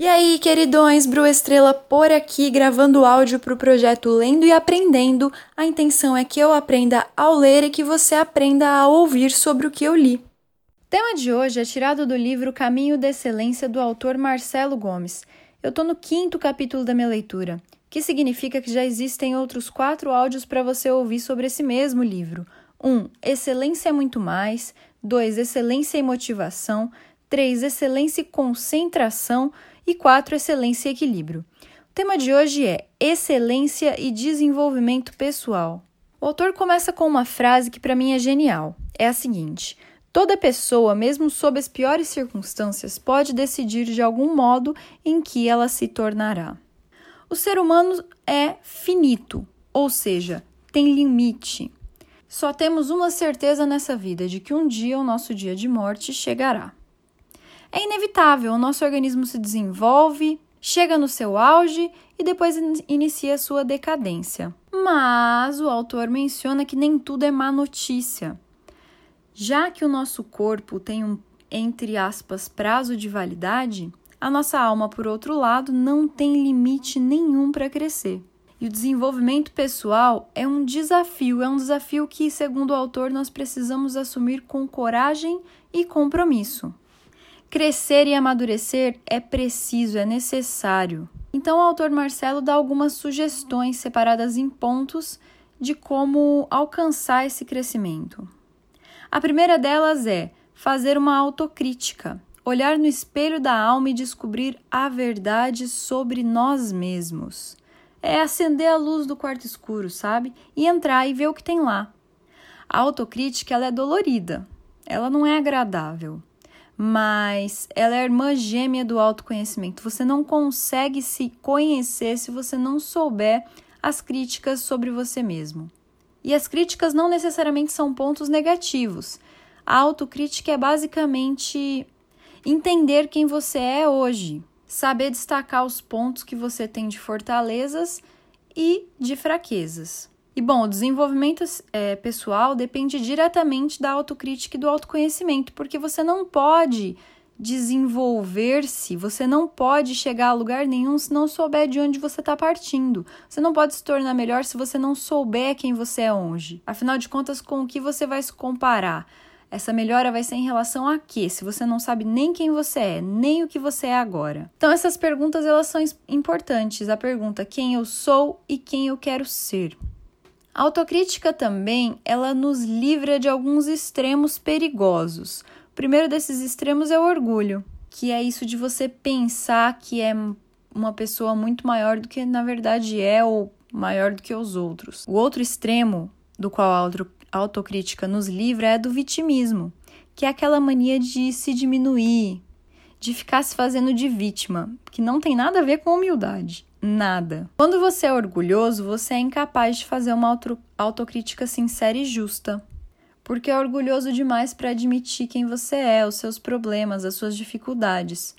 E aí, queridões, Bru Estrela por aqui, gravando áudio para o projeto Lendo e Aprendendo. A intenção é que eu aprenda ao ler e que você aprenda a ouvir sobre o que eu li. O tema de hoje é tirado do livro Caminho da Excelência do autor Marcelo Gomes. Eu estou no quinto capítulo da minha leitura, que significa que já existem outros quatro áudios para você ouvir sobre esse mesmo livro. 1. Um, excelência é muito mais. 2. Excelência e motivação. 3. Excelência e concentração e 4. Excelência e equilíbrio. O tema de hoje é Excelência e Desenvolvimento Pessoal. O autor começa com uma frase que para mim é genial. É a seguinte: Toda pessoa, mesmo sob as piores circunstâncias, pode decidir de algum modo em que ela se tornará. O ser humano é finito, ou seja, tem limite. Só temos uma certeza nessa vida de que um dia o nosso dia de morte chegará. É inevitável, o nosso organismo se desenvolve, chega no seu auge e depois inicia sua decadência. Mas o autor menciona que nem tudo é má notícia. Já que o nosso corpo tem um, entre aspas, prazo de validade, a nossa alma, por outro lado, não tem limite nenhum para crescer. E o desenvolvimento pessoal é um desafio, é um desafio que, segundo o autor, nós precisamos assumir com coragem e compromisso. Crescer e amadurecer é preciso, é necessário. Então, o autor Marcelo dá algumas sugestões separadas em pontos de como alcançar esse crescimento. A primeira delas é fazer uma autocrítica, olhar no espelho da alma e descobrir a verdade sobre nós mesmos. É acender a luz do quarto escuro, sabe? E entrar e ver o que tem lá. A autocrítica ela é dolorida, ela não é agradável mas ela é a irmã gêmea do autoconhecimento. Você não consegue se conhecer se você não souber as críticas sobre você mesmo. E as críticas não necessariamente são pontos negativos. A autocrítica é basicamente entender quem você é hoje, saber destacar os pontos que você tem de fortalezas e de fraquezas. E bom, o desenvolvimento é, pessoal depende diretamente da autocrítica e do autoconhecimento, porque você não pode desenvolver-se, você não pode chegar a lugar nenhum se não souber de onde você está partindo. Você não pode se tornar melhor se você não souber quem você é hoje. Afinal de contas, com o que você vai se comparar? Essa melhora vai ser em relação a quê? Se você não sabe nem quem você é, nem o que você é agora. Então essas perguntas elas são importantes. A pergunta quem eu sou e quem eu quero ser. A autocrítica também, ela nos livra de alguns extremos perigosos. O primeiro desses extremos é o orgulho, que é isso de você pensar que é uma pessoa muito maior do que na verdade é ou maior do que os outros. O outro extremo do qual a autocrítica nos livra é do vitimismo, que é aquela mania de se diminuir, de ficar se fazendo de vítima, que não tem nada a ver com humildade nada. Quando você é orgulhoso, você é incapaz de fazer uma auto autocrítica sincera e justa. Porque é orgulhoso demais para admitir quem você é, os seus problemas, as suas dificuldades.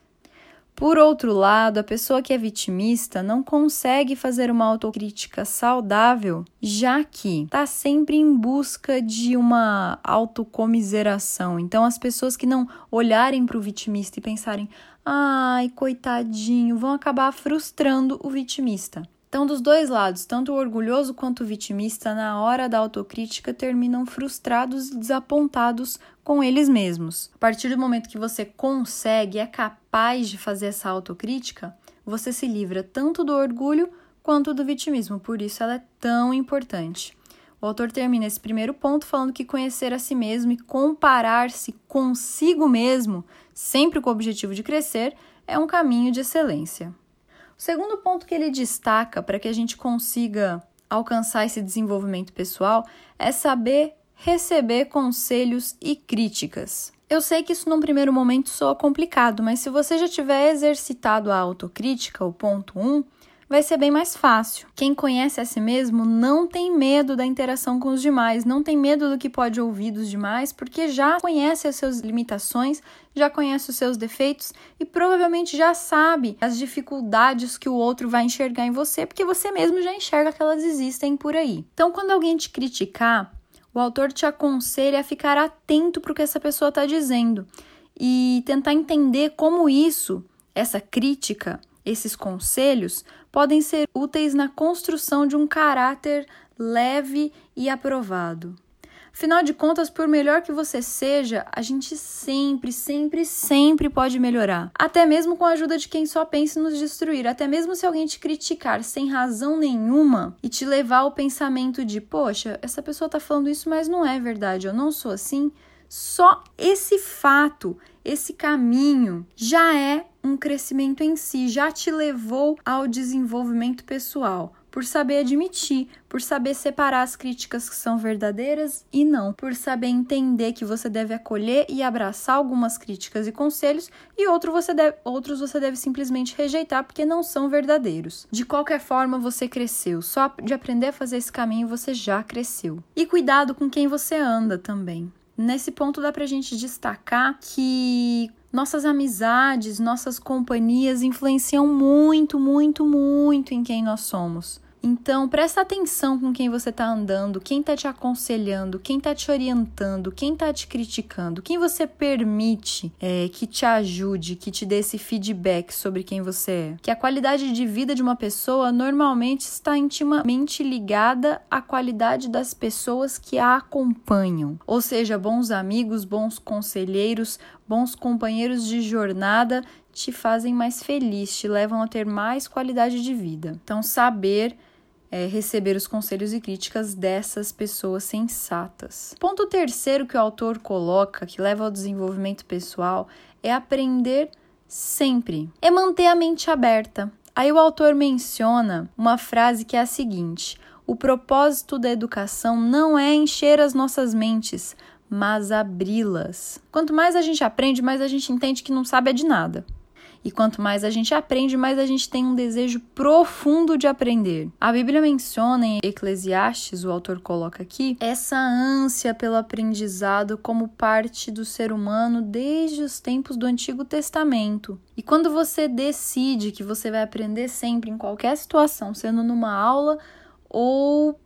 Por outro lado, a pessoa que é vitimista não consegue fazer uma autocrítica saudável, já que está sempre em busca de uma autocomiseração. Então, as pessoas que não olharem para o vitimista e pensarem, ai, coitadinho, vão acabar frustrando o vitimista. Então, dos dois lados, tanto o orgulhoso quanto o vitimista, na hora da autocrítica, terminam frustrados e desapontados com eles mesmos. A partir do momento que você consegue, é capaz de fazer essa autocrítica, você se livra tanto do orgulho quanto do vitimismo. Por isso, ela é tão importante. O autor termina esse primeiro ponto falando que conhecer a si mesmo e comparar-se consigo mesmo, sempre com o objetivo de crescer, é um caminho de excelência. O segundo ponto que ele destaca para que a gente consiga alcançar esse desenvolvimento pessoal é saber receber conselhos e críticas. Eu sei que isso num primeiro momento soa complicado, mas se você já tiver exercitado a autocrítica, o ponto 1, um, vai ser bem mais fácil. Quem conhece a si mesmo não tem medo da interação com os demais, não tem medo do que pode ouvir dos demais, porque já conhece as suas limitações, já conhece os seus defeitos e provavelmente já sabe as dificuldades que o outro vai enxergar em você, porque você mesmo já enxerga que elas existem por aí. Então, quando alguém te criticar, o autor te aconselha a ficar atento para o que essa pessoa está dizendo e tentar entender como isso Essa crítica, esses conselhos, podem ser úteis na construção de um caráter leve e aprovado. Afinal de contas, por melhor que você seja, a gente sempre, sempre, sempre pode melhorar. Até mesmo com a ajuda de quem só pensa em nos destruir. Até mesmo se alguém te criticar sem razão nenhuma e te levar ao pensamento de, poxa, essa pessoa tá falando isso, mas não é verdade, eu não sou assim. Só esse fato, esse caminho já é um crescimento em si, já te levou ao desenvolvimento pessoal por saber admitir, por saber separar as críticas que são verdadeiras e não, por saber entender que você deve acolher e abraçar algumas críticas e conselhos e outro você deve, outros você deve simplesmente rejeitar porque não são verdadeiros. De qualquer forma, você cresceu. Só de aprender a fazer esse caminho você já cresceu. E cuidado com quem você anda também. Nesse ponto dá pra gente destacar que nossas amizades, nossas companhias influenciam muito, muito, muito em quem nós somos. Então, presta atenção com quem você está andando, quem está te aconselhando, quem está te orientando, quem está te criticando, quem você permite é, que te ajude, que te dê esse feedback sobre quem você é. Que a qualidade de vida de uma pessoa normalmente está intimamente ligada à qualidade das pessoas que a acompanham. Ou seja, bons amigos, bons conselheiros, bons companheiros de jornada te fazem mais feliz, te levam a ter mais qualidade de vida. Então, saber é, receber os conselhos e críticas dessas pessoas sensatas. Ponto terceiro que o autor coloca, que leva ao desenvolvimento pessoal, é aprender sempre. É manter a mente aberta. Aí o autor menciona uma frase que é a seguinte: o propósito da educação não é encher as nossas mentes, mas abri-las. Quanto mais a gente aprende, mais a gente entende que não sabe é de nada. E quanto mais a gente aprende, mais a gente tem um desejo profundo de aprender. A Bíblia menciona em Eclesiastes, o autor coloca aqui, essa ânsia pelo aprendizado como parte do ser humano desde os tempos do Antigo Testamento. E quando você decide que você vai aprender sempre em qualquer situação, sendo numa aula ou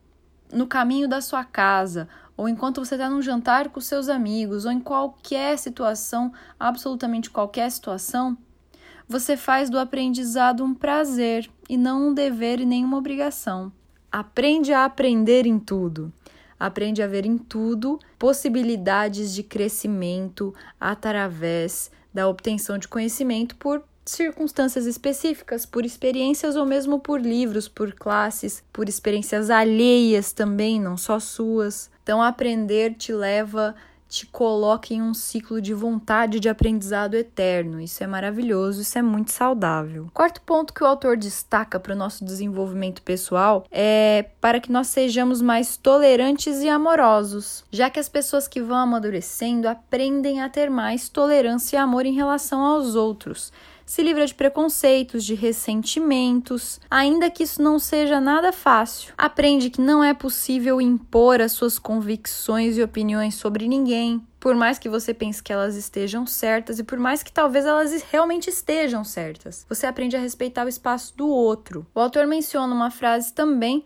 no caminho da sua casa, ou enquanto você está num jantar com seus amigos, ou em qualquer situação, absolutamente qualquer situação, você faz do aprendizado um prazer e não um dever e nenhuma obrigação. Aprende a aprender em tudo. Aprende a ver em tudo possibilidades de crescimento através da obtenção de conhecimento por circunstâncias específicas, por experiências ou mesmo por livros, por classes, por experiências alheias também, não só suas. Então, aprender te leva te coloca em um ciclo de vontade de aprendizado eterno. Isso é maravilhoso, isso é muito saudável. Quarto ponto que o autor destaca para o nosso desenvolvimento pessoal é para que nós sejamos mais tolerantes e amorosos, já que as pessoas que vão amadurecendo aprendem a ter mais tolerância e amor em relação aos outros se livra de preconceitos, de ressentimentos, ainda que isso não seja nada fácil. Aprende que não é possível impor as suas convicções e opiniões sobre ninguém, por mais que você pense que elas estejam certas e por mais que talvez elas realmente estejam certas. Você aprende a respeitar o espaço do outro. O autor menciona uma frase também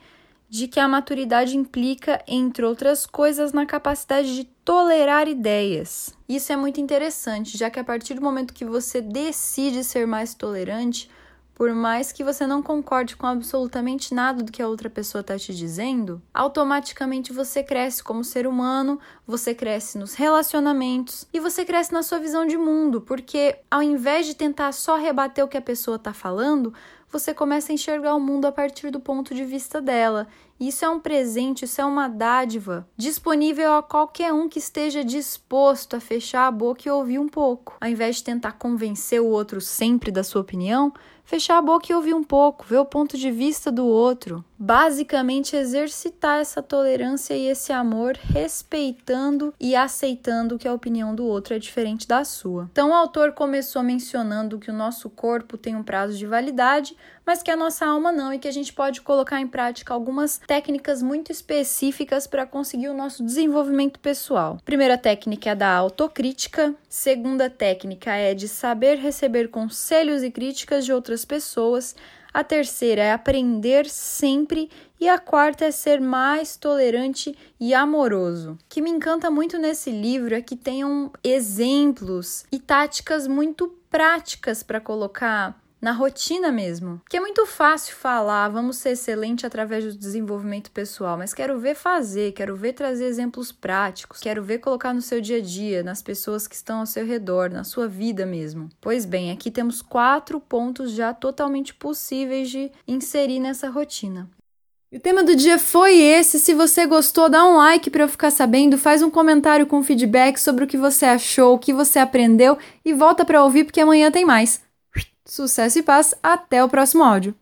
de que a maturidade implica, entre outras coisas, na capacidade de tolerar ideias. Isso é muito interessante, já que a partir do momento que você decide ser mais tolerante, por mais que você não concorde com absolutamente nada do que a outra pessoa está te dizendo, automaticamente você cresce como ser humano, você cresce nos relacionamentos e você cresce na sua visão de mundo, porque ao invés de tentar só rebater o que a pessoa está falando, você começa a enxergar o mundo a partir do ponto de vista dela. Isso é um presente, isso é uma dádiva disponível a qualquer um que esteja disposto a fechar a boca e ouvir um pouco. Ao invés de tentar convencer o outro sempre da sua opinião, fechar a boca e ouvir um pouco, ver o ponto de vista do outro. Basicamente, exercitar essa tolerância e esse amor, respeitando e aceitando que a opinião do outro é diferente da sua. Então, o autor começou mencionando que o nosso corpo tem um prazo de validade, mas que a nossa alma não e que a gente pode colocar em prática algumas técnicas muito específicas para conseguir o nosso desenvolvimento pessoal. Primeira técnica é da autocrítica, segunda técnica é de saber receber conselhos e críticas de outras pessoas. A terceira é aprender sempre e a quarta é ser mais tolerante e amoroso. O que me encanta muito nesse livro é que tenham exemplos e táticas muito práticas para colocar na rotina mesmo. Que é muito fácil falar, vamos ser excelente através do desenvolvimento pessoal, mas quero ver fazer, quero ver trazer exemplos práticos, quero ver colocar no seu dia a dia, nas pessoas que estão ao seu redor, na sua vida mesmo. Pois bem, aqui temos quatro pontos já totalmente possíveis de inserir nessa rotina. O tema do dia foi esse. Se você gostou, dá um like para eu ficar sabendo, faz um comentário com feedback sobre o que você achou, o que você aprendeu e volta para ouvir porque amanhã tem mais. Sucesso e paz, até o próximo áudio.